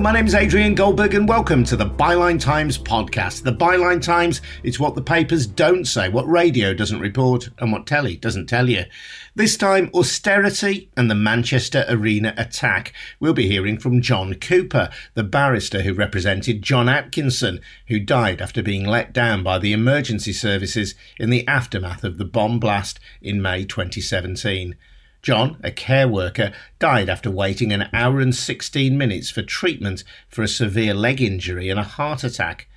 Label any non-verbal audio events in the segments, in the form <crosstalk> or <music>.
My name is Adrian Goldberg, and welcome to the Byline Times podcast. The Byline Times is what the papers don't say, what radio doesn't report, and what telly doesn't tell you. This time, austerity and the Manchester Arena attack. We'll be hearing from John Cooper, the barrister who represented John Atkinson, who died after being let down by the emergency services in the aftermath of the bomb blast in May 2017. John, a care worker, died after waiting an hour and 16 minutes for treatment for a severe leg injury and a heart attack.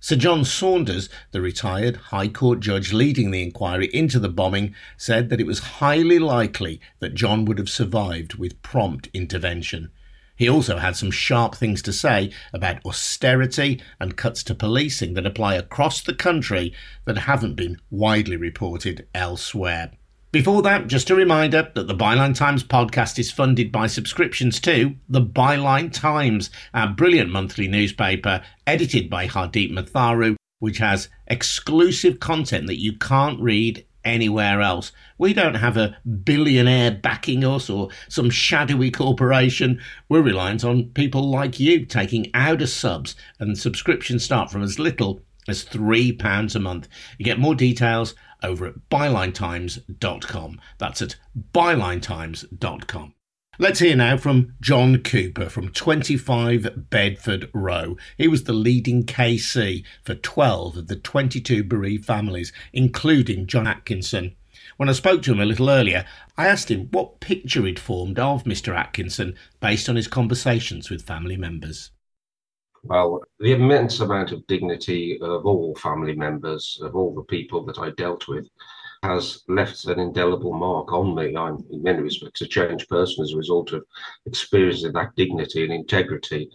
Sir John Saunders, the retired High Court judge leading the inquiry into the bombing, said that it was highly likely that John would have survived with prompt intervention. He also had some sharp things to say about austerity and cuts to policing that apply across the country that haven't been widely reported elsewhere. Before that, just a reminder that the Byline Times podcast is funded by subscriptions to the Byline Times, our brilliant monthly newspaper edited by Hardeep Matharu, which has exclusive content that you can't read anywhere else. We don't have a billionaire backing us or some shadowy corporation. We're reliant on people like you taking out of subs, and subscriptions start from as little as £3 a month. You get more details over at bylinetimes.com. That's at bylinetimes.com. Let's hear now from John Cooper from 25 Bedford Row. He was the leading KC for 12 of the 22 bereaved families, including John Atkinson. When I spoke to him a little earlier, I asked him what picture he'd formed of Mr. Atkinson based on his conversations with family members. Well, the immense amount of dignity of all family members, of all the people that I dealt with, has left an indelible mark on me. I'm, in many respects, a changed person as a result of experiencing that dignity and integrity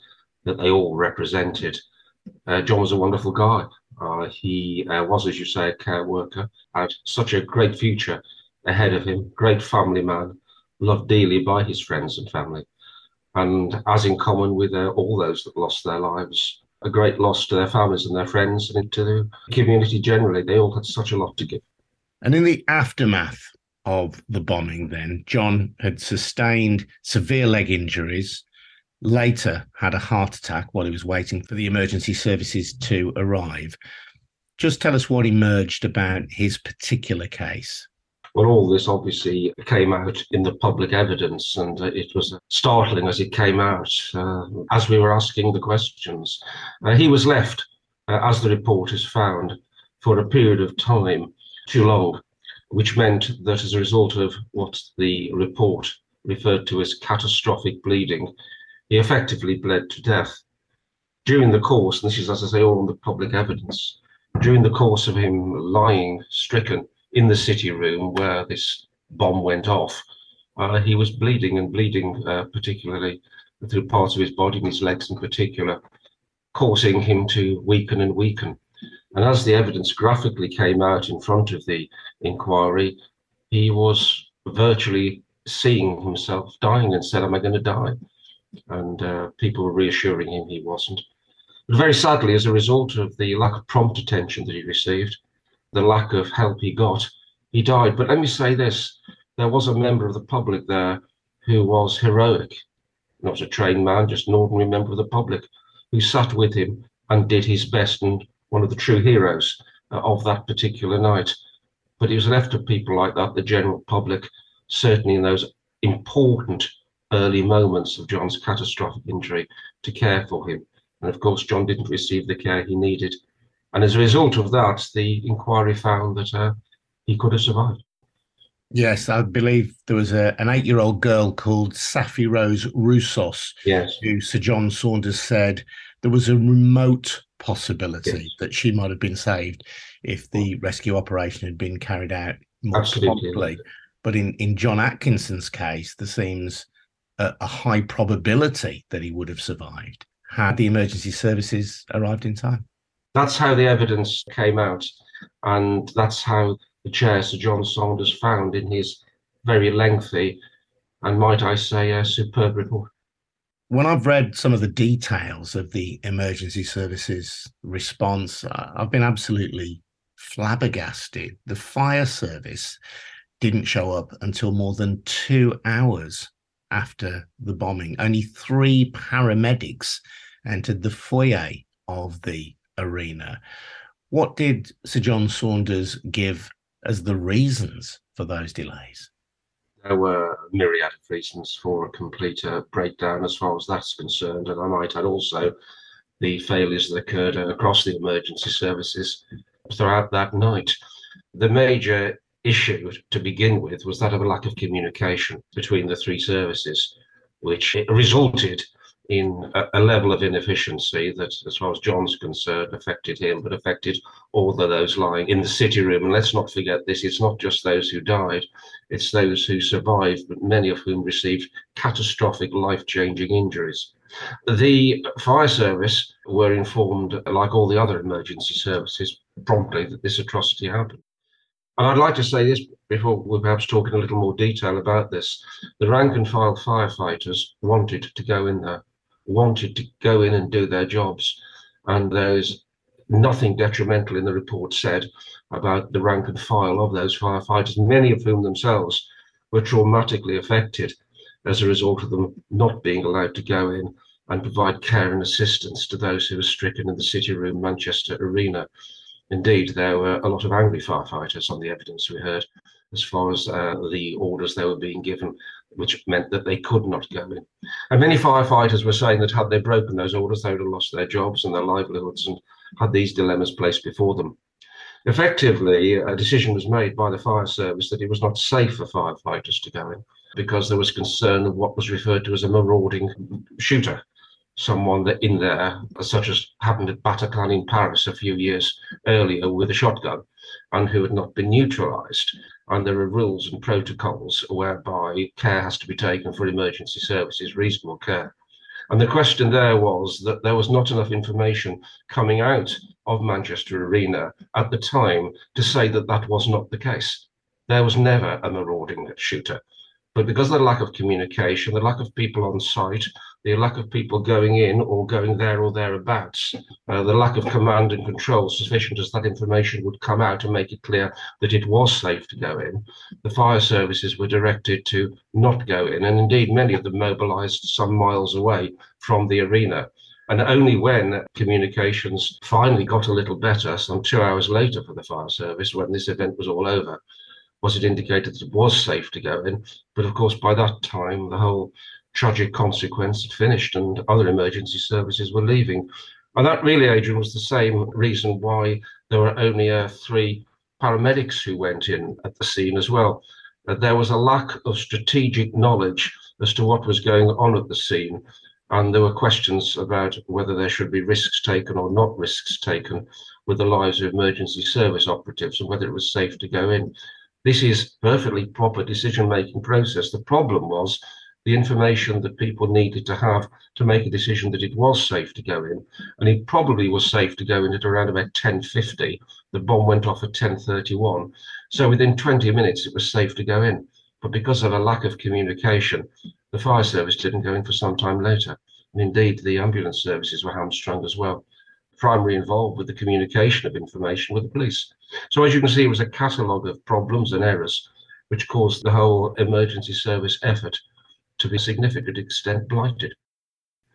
that they all represented. Uh, John was a wonderful guy. Uh, he uh, was, as you say, a care worker, had such a great future ahead of him, great family man, loved dearly by his friends and family and as in common with uh, all those that lost their lives, a great loss to their families and their friends and to the community generally. They all had such a lot to give. And in the aftermath of the bombing, then, John had sustained severe leg injuries, later had a heart attack while he was waiting for the emergency services to arrive. Just tell us what emerged about his particular case. Well, all this obviously came out in the public evidence, and uh, it was startling as it came out uh, as we were asking the questions. Uh, he was left, uh, as the reporters found, for a period of time too long, which meant that as a result of what the report referred to as catastrophic bleeding, he effectively bled to death. During the course, and this is, as I say, all on the public evidence, during the course of him lying stricken, in the city room where this bomb went off, uh, he was bleeding and bleeding, uh, particularly through parts of his body, his legs in particular, causing him to weaken and weaken. And as the evidence graphically came out in front of the inquiry, he was virtually seeing himself dying and said, Am I going to die? And uh, people were reassuring him he wasn't. But very sadly, as a result of the lack of prompt attention that he received, the lack of help he got, he died. But let me say this there was a member of the public there who was heroic, not a trained man, just an ordinary member of the public, who sat with him and did his best and one of the true heroes uh, of that particular night. But he was left to people like that, the general public, certainly in those important early moments of John's catastrophic injury, to care for him. And of course, John didn't receive the care he needed. And as a result of that, the inquiry found that uh, he could have survived. Yes, I believe there was a, an eight year old girl called Saffie-Rose Roussos, yes. who Sir John Saunders said there was a remote possibility yes. that she might have been saved if the rescue operation had been carried out more Absolutely. promptly. But in, in John Atkinson's case, there seems a, a high probability that he would have survived had the emergency services arrived in time. That's how the evidence came out, and that's how the chair, Sir John Saunders, found in his very lengthy and, might I say, a superb report. When I've read some of the details of the emergency services response, uh, I've been absolutely flabbergasted. The fire service didn't show up until more than two hours after the bombing, only three paramedics entered the foyer of the arena. What did Sir John Saunders give as the reasons for those delays? There were a myriad of reasons for a complete uh, breakdown as far as that's concerned. And I might add also the failures that occurred across the emergency services throughout that night. The major issue to begin with was that of a lack of communication between the three services, which resulted in a, a, level of inefficiency that, as far as John's concerned, affected him, but affected all of those lying in the city room. And let's not forget this it's not just those who died, it's those who survived, but many of whom received catastrophic life changing injuries. The fire service were informed, like all the other emergency services, promptly that this atrocity happened. And I'd like to say this before we perhaps talk in a little more detail about this. The rank and file firefighters wanted to go in there, wanted to go in and do their jobs. And there's nothing detrimental in the report said about the rank and file of those firefighters, many of whom themselves were traumatically affected as a result of them not being allowed to go in and provide care and assistance to those who were stricken in the City Room Manchester Arena. Indeed, there were a lot of angry firefighters on the evidence we heard as far as uh, the orders they were being given, which meant that they could not go in. And many firefighters were saying that had they broken those orders, they would have lost their jobs and their livelihoods and had these dilemmas placed before them. Effectively, a decision was made by the fire service that it was not safe for firefighters to go in because there was concern of what was referred to as a marauding shooter someone that in there, such as happened at Bataclan in Paris a few years earlier with a shotgun, and who had not been neutralized. And there are rules and protocols whereby care has to be taken for emergency services, reasonable care. And the question there was that there was not enough information coming out of Manchester Arena at the time to say that that was not the case. There was never a marauding shooter. But because of the lack of communication, the lack of people on site, the lack of people going in or going there or thereabouts, uh, the lack of command and control sufficient as that information would come out and make it clear that it was safe to go in, the fire services were directed to not go in. And indeed, many of them mobilized some miles away from the arena. And only when communications finally got a little better, some two hours later for the fire service, when this event was all over, was it indicated that it was safe to go in. But of course, by that time, the whole tragic consequence had finished and other emergency services were leaving. And that really, Adrian, was the same reason why there were only uh, three paramedics who went in at the scene as well. Uh, there was a lack of strategic knowledge as to what was going on at the scene. And there were questions about whether there should be risks taken or not risks taken with the lives of emergency service operatives and whether it was safe to go in. This is perfectly proper decision making process. The problem was the information that people needed to have to make a decision that it was safe to go in, and it probably was safe to go in at around about 10:50. The bomb went off at 10:31, so within 20 minutes it was safe to go in. But because of a lack of communication, the fire service didn't go in for some time later, and indeed the ambulance services were hamstrung as well primarily involved with the communication of information with the police. So as you can see, it was a catalogue of problems and errors which caused the whole emergency service effort to be significant extent blighted.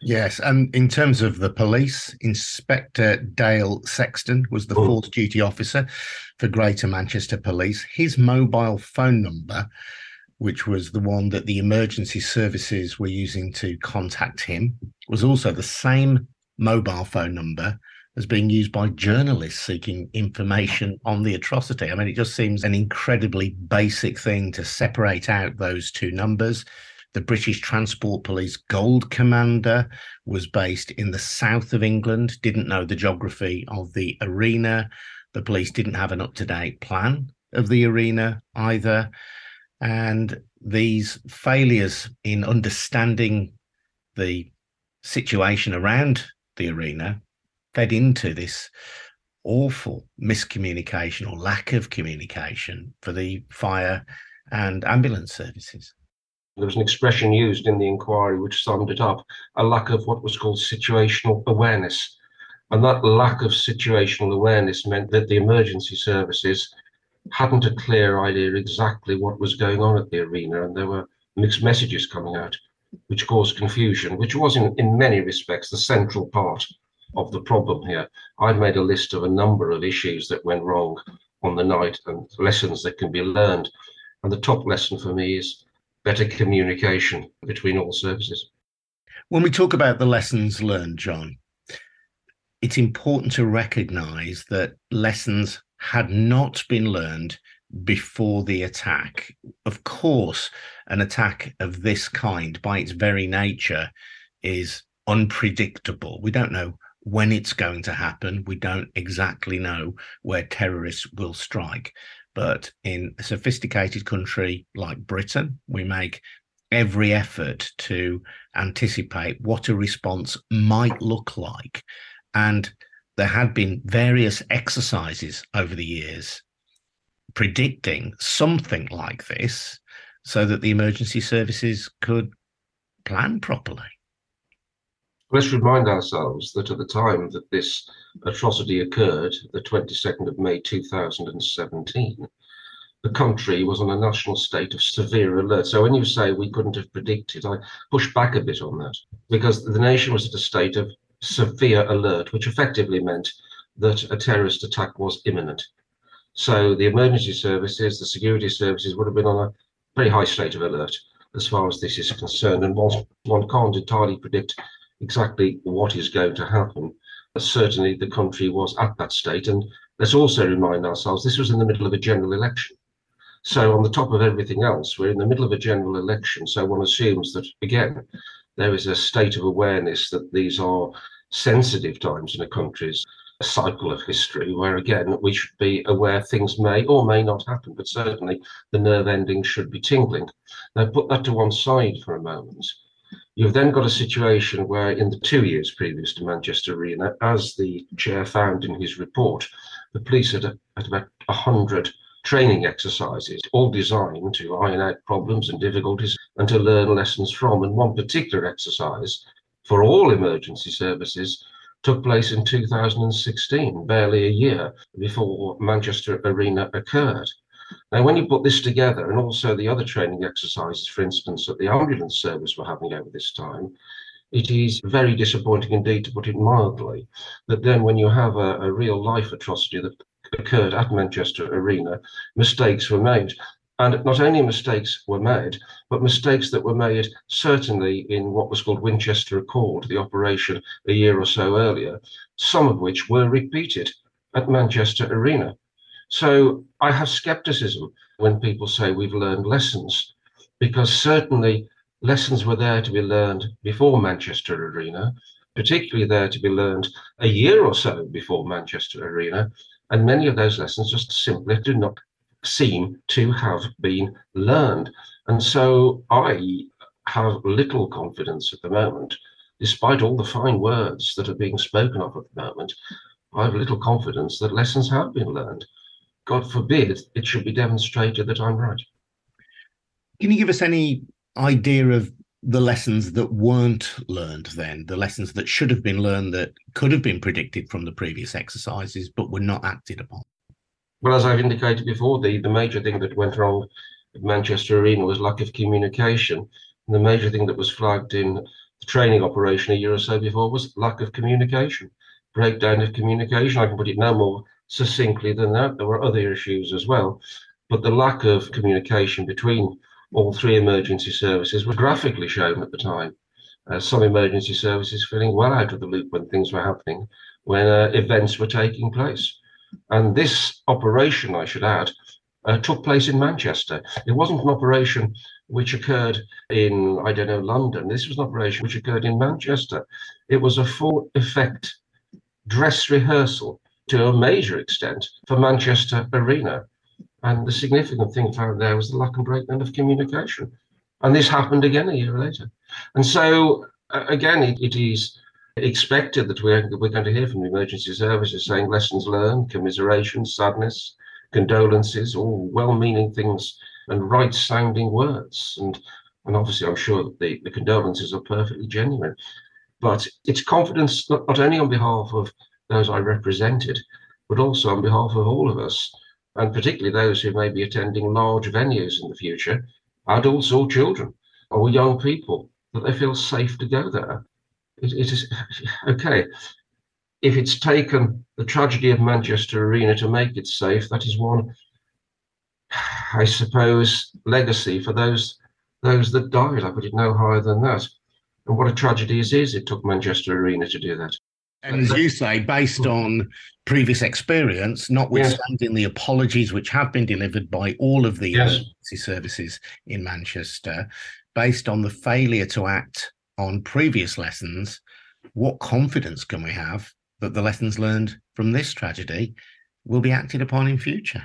Yes, and in terms of the police, Inspector Dale Sexton was the mm. force duty officer for Greater Manchester Police. His mobile phone number, which was the one that the emergency services were using to contact him, was also the same mobile phone number as being used by journalists seeking information on the atrocity. I mean, it just seems an incredibly basic thing to separate out those two numbers. The British Transport Police Gold Commander was based in the south of England, didn't know the geography of the arena. The police didn't have an up to date plan of the arena either. And these failures in understanding the situation around the arena fed into this awful miscommunication or lack of communication for the fire and ambulance services. There was an expression used in the inquiry which summed it up a lack of what was called situational awareness. And that lack of situational awareness meant that the emergency services hadn't a clear idea exactly what was going on at the arena. And there were mixed messages coming out, which caused confusion, which was in, in many respects the central part of the problem here. I've made a list of a number of issues that went wrong on the night and lessons that can be learned. And the top lesson for me is better communication between all services. When we talk about the lessons learned, John, it's important to recognize that lessons had not been learned before the attack. Of course, an attack of this kind, by its very nature, is unpredictable. We don't know when it's going to happen. We don't exactly know where terrorists will strike. But in a sophisticated country like Britain, we make every effort to anticipate what a response might look like. And there had been various exercises over the years predicting something like this so that the emergency services could plan properly. Let's remind ourselves that at the time that this atrocity occurred, the 22nd of May 2017, the country was on a national state of severe alert. So when you say we couldn't have predicted, I push back a bit on that because the nation was at a state of severe alert, which effectively meant that a terrorist attack was imminent. So the emergency services, the security services would have been on a very high state of alert as far as this is concerned. And whilst one can't entirely predict exactly what is going to happen, But certainly the country was at that state. And let's also remind ourselves this was in the middle of a general election. So on the top of everything else, we're in the middle of a general election. So one assumes that, again, there is a state of awareness that these are sensitive times in a country's cycle of history where again we should be aware things may or may not happen but certainly the nerve endings should be tingling now put that to one side for a moment you've then got a situation where in the two years previous to manchester arena as the chair found in his report the police had, had about 100 training exercises, all designed to iron out problems and difficulties and to learn lessons from. And one particular exercise for all emergency services took place in 2016, barely a year before Manchester Arena occurred. Now, when you put this together, and also the other training exercises, for instance, that the ambulance service were having over this time, it is very disappointing indeed, to put it mildly, that then when you have a, a real life atrocity that occurred at Manchester Arena, mistakes were made. And not only mistakes were made, but mistakes that were made certainly in what was called Winchester Accord, the operation a year or so earlier, some of which were repeated at Manchester Arena. So I have skepticism when people say we've learned lessons, because certainly lessons were there to be learned before Manchester Arena, particularly there to be learned a year or so before Manchester Arena, and many of those lessons just simply do not seem to have been learned. And so I have little confidence at the moment, despite all the fine words that are being spoken of at the moment. I have little confidence that lessons have been learned. God forbid it should be demonstrated that I'm right. Can you give us any idea of the lessons that weren't learned then, the lessons that should have been learned that could have been predicted from the previous exercises but were not acted upon? Well, as I've indicated before, the, the major thing that went wrong at Manchester Arena was lack of communication. And the major thing that was flagged in the training operation a year or so before was lack of communication, breakdown of communication. I can put it no more succinctly than that. There were other issues as well. But the lack of communication between all three emergency services was graphically shown at the time. Uh, some emergency services feeling well out of the loop when things were happening, when uh, events were taking place. And this operation, I should add, uh, took place in Manchester. It wasn't an operation which occurred in, I don't know, London. This was an operation which occurred in Manchester. It was a full effect dress rehearsal to a major extent for Manchester Arena. And the significant thing found there was the lack and breakdown of communication. And this happened again a year later. And so, again, it, it is expected that we're, we're going to hear from the emergency services saying lessons learned, commiseration, sadness, condolences, all well meaning things and right sounding words. And, and obviously, I'm sure that the, the condolences are perfectly genuine. But it's confidence not, not only on behalf of those I represented, but also on behalf of all of us and particularly those who may be attending large venues in the future, adults or children. or young people that they feel safe to go there. it, it is <laughs> okay. If it's taken the tragedy of Manchester Arena to make it safe, that is one, I suppose, legacy for those those that died. I put it no higher than that. And what a tragedy it is it took Manchester Arena to do that. And as you say, based on previous experience, notwithstanding yes. the apologies which have been delivered by all of the yes. emergency services in Manchester, based on the failure to act on previous lessons, what confidence can we have that the lessons learned from this tragedy will be acted upon in future?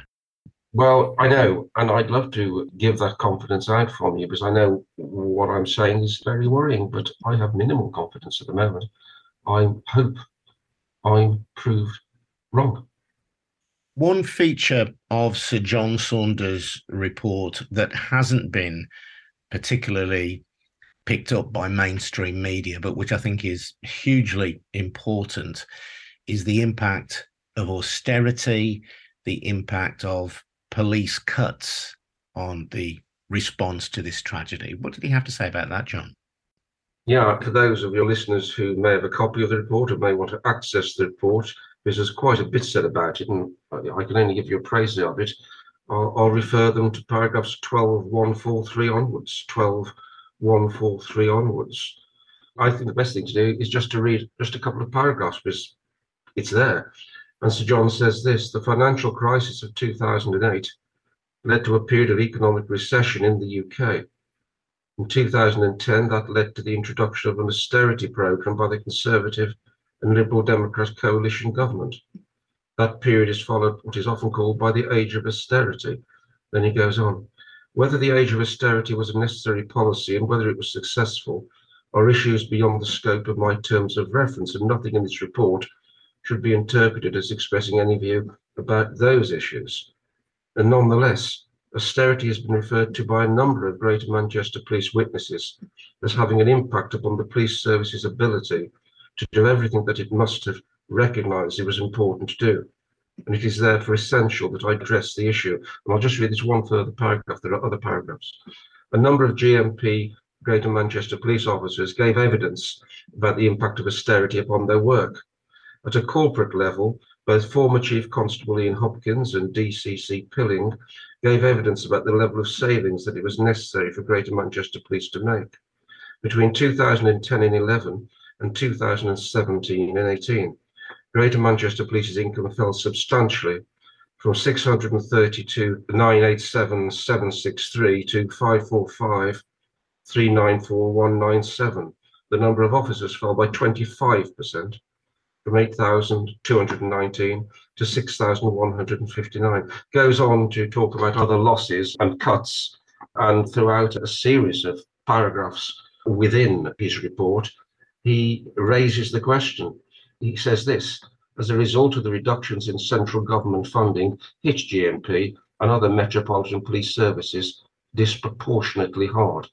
Well, I know, and I'd love to give that confidence out from you because I know what I'm saying is very worrying, but I have minimal confidence at the moment. I hope I'm proved wrong. One feature of Sir John Saunders' report that hasn't been particularly picked up by mainstream media, but which I think is hugely important, is the impact of austerity, the impact of police cuts on the response to this tragedy. What did he have to say about that, John? Yeah, for those of your listeners who may have a copy of the report or may want to access the report, because there's quite a bit said about it, and I can only give you a praise of it. I'll, I'll refer them to paragraphs 12, 143 onwards, 12, 143 onwards. I think the best thing to do is just to read just a couple of paragraphs because it's there. And Sir John says this the financial crisis of 2008 led to a period of economic recession in the UK. In 2010, that led to the introduction of an austerity programme by the Conservative and Liberal Democrat coalition government. That period is followed what is often called by the age of austerity. Then he goes on. Whether the age of austerity was a necessary policy and whether it was successful are issues beyond the scope of my terms of reference, and nothing in this report should be interpreted as expressing any view about those issues. And nonetheless, austerity has been referred to by a number of Greater Manchester police witnesses as having an impact upon the police service's ability to do everything that it must have recognised it was important to do. And it is therefore essential that I address the issue. And I'll just read this one further paragraph. There are other paragraphs. A number of GMP Greater Manchester police officers gave evidence about the impact of austerity upon their work. At a corporate level, both former Chief Constable Ian Hopkins and DCC Pilling gave evidence about the level of savings that it was necessary for Greater Manchester Police to make. Between 2010 and 11 and 2017 and 18, Greater Manchester Police's income fell substantially from 632 987 763 to 545 394 197. The number of officers fell by 25% from 8,219 to 6,159. Goes on to talk about other losses and cuts, and throughout a series of paragraphs within his report, he raises the question. He says this as a result of the reductions in central government funding hit GMP and other metropolitan police services disproportionately hard.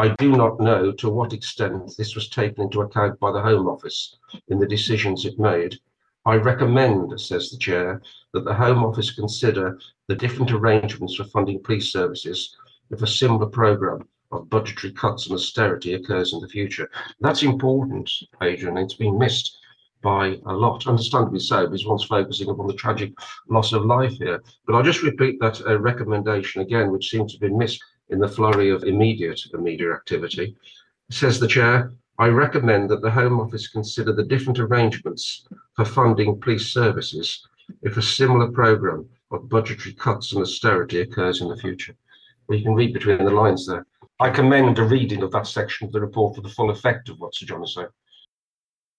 I do not know to what extent this was taken into account by the Home Office in the decisions it made. I recommend, says the Chair, that the Home Office consider the different arrangements for funding police services if a similar programme of budgetary cuts and austerity occurs in the future. That's important, Adrian. It's been missed by a lot, understandably so, because one's focusing upon the tragic loss of life here. But I'll just repeat that uh, recommendation again, which seems to have been missed in the flurry of immediate media activity. Says the chair, I recommend that the Home Office consider the different arrangements for funding police services if a similar programme of budgetary cuts and austerity occurs in the future. Well, you can read between the lines there. I commend a reading of that section of the report for the full effect of what Sir John is saying.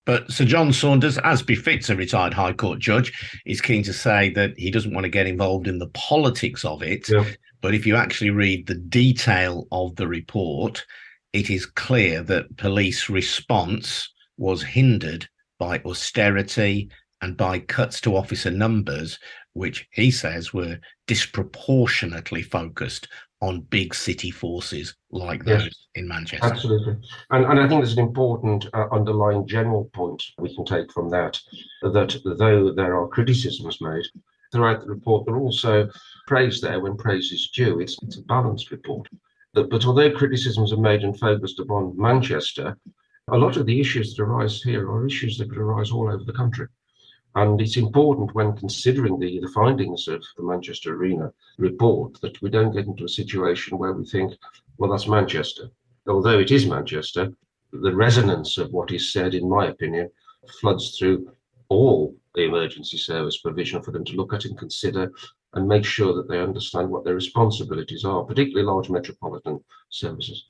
But Sir John Saunders, as befits a retired High Court judge, is keen to say that he doesn't want to get involved in the politics of it. Yeah. But if you actually read the detail of the report, it is clear that police response was hindered by austerity and by cuts to officer numbers, which he says were disproportionately focused on big city forces like those yes, in Manchester. Absolutely. And, and I think there's an important uh, underlying general point we can take from that, that though there are criticisms made throughout the report, are also praise there when praise is due. It's, it's a balanced report. But, but although criticisms are made and focused upon Manchester, a lot of the issues that arise here are issues that could arise all over the country. And it's important when considering the, the findings of the Manchester Arena report that we don't get into a situation where we think, well, that's Manchester. Although it is Manchester, the resonance of what is said, in my opinion, floods through all the emergency service provision for them to look at and consider and make sure that they understand what their responsibilities are, particularly large metropolitan services.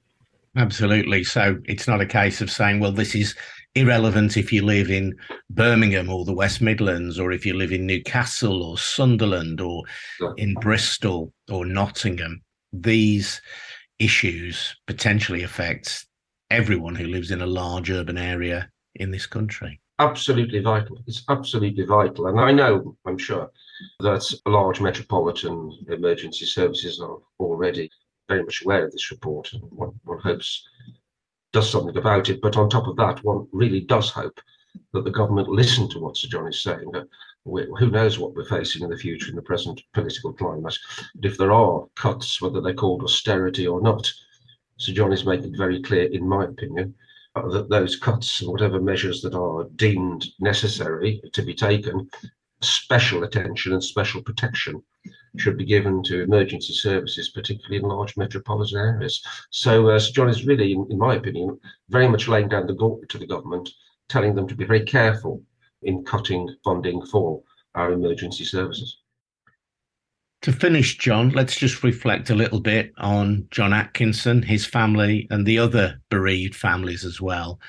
Absolutely. So it's not a case of saying, well, this is irrelevant if you live in Birmingham or the West Midlands, or if you live in Newcastle or Sunderland or in Bristol or Nottingham. These issues potentially affect everyone who lives in a large urban area in this country. Absolutely vital. It's absolutely vital. And I know, I'm sure, that large metropolitan emergency services are already very much aware of this report and one, one hopes does something about it. But on top of that, one really does hope that the government listen to what Sir John is saying. We, who knows what we're facing in the future in the present political climate. But if there are cuts, whether they're called austerity or not, Sir John is making very clear, in my opinion, that those cuts and whatever measures that are deemed necessary to be taken, special attention and special protection should be given to emergency services, particularly in large metropolitan areas. So uh, Sir John is really, in, in, my opinion, very much laying down the gauntlet to the government, telling them to be very careful in cutting funding for our emergency services. To finish, John, let's just reflect a little bit on John Atkinson, his family, and the other bereaved families as well.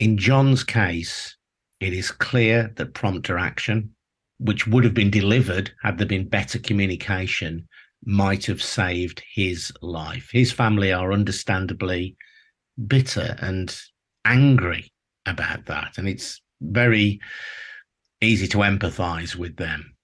In John's case, it is clear that prompter action, which would have been delivered had there been better communication, might have saved his life. His family are understandably bitter and angry about that. And it's very easy to empathize with them.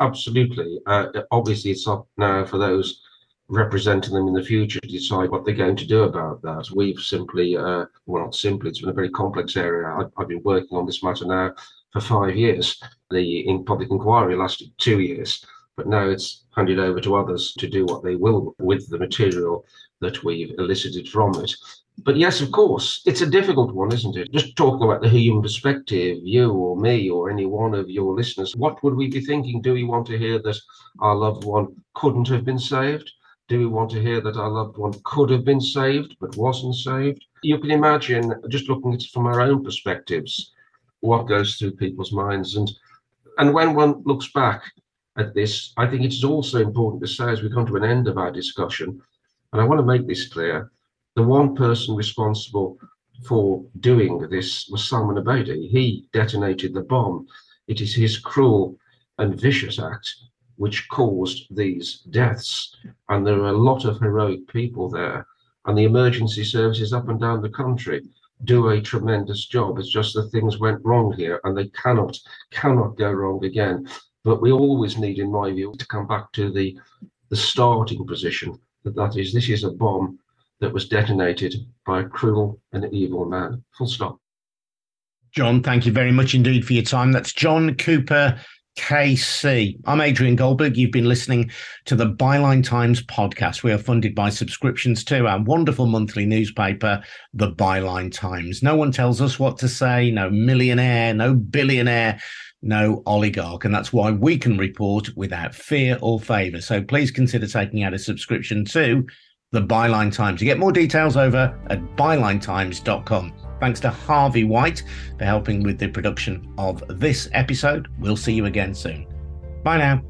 Absolutely. Uh, obviously, it's up now for those representing them in the future to decide what they're going to do about that. We've simply, uh, well, not simply, it's been a very complex area. I, I've been working on this matter now for five years. The in public inquiry lasted two years, but now it's handed over to others to do what they will with the material that we've elicited from it. But yes, of course, it's a difficult one, isn't it? Just talking about the human perspective, you or me or any one of your listeners, what would we be thinking? Do we want to hear that our loved one couldn't have been saved? Do we want to hear that our loved one could have been saved but wasn't saved? You can imagine, just looking at it from our own perspectives, what goes through people's minds. And and when one looks back at this, I think it's also important to say as we come to an end of our discussion, and I want to make this clear, the one person responsible for doing this was Salman Abedi. He detonated the bomb. It is his cruel and vicious act which caused these deaths. And there are a lot of heroic people there. And the emergency services up and down the country do a tremendous job. It's just that things went wrong here and they cannot, cannot go wrong again. But we always need, in my view, to come back to the, the starting position that that is, this is a bomb that was detonated by a cruel and evil man. Full stop. John, thank you very much indeed for your time. That's John Cooper, KC. I'm Adrian Goldberg. You've been listening to the Byline Times podcast. We are funded by subscriptions to our wonderful monthly newspaper, The Byline Times. No one tells us what to say, no millionaire, no billionaire, no oligarch. And that's why we can report without fear or favor. So please consider taking out a subscription to The Byline Times. You get more details over at bylinetimes.com. Thanks to Harvey White for helping with the production of this episode. We'll see you again soon. Bye now.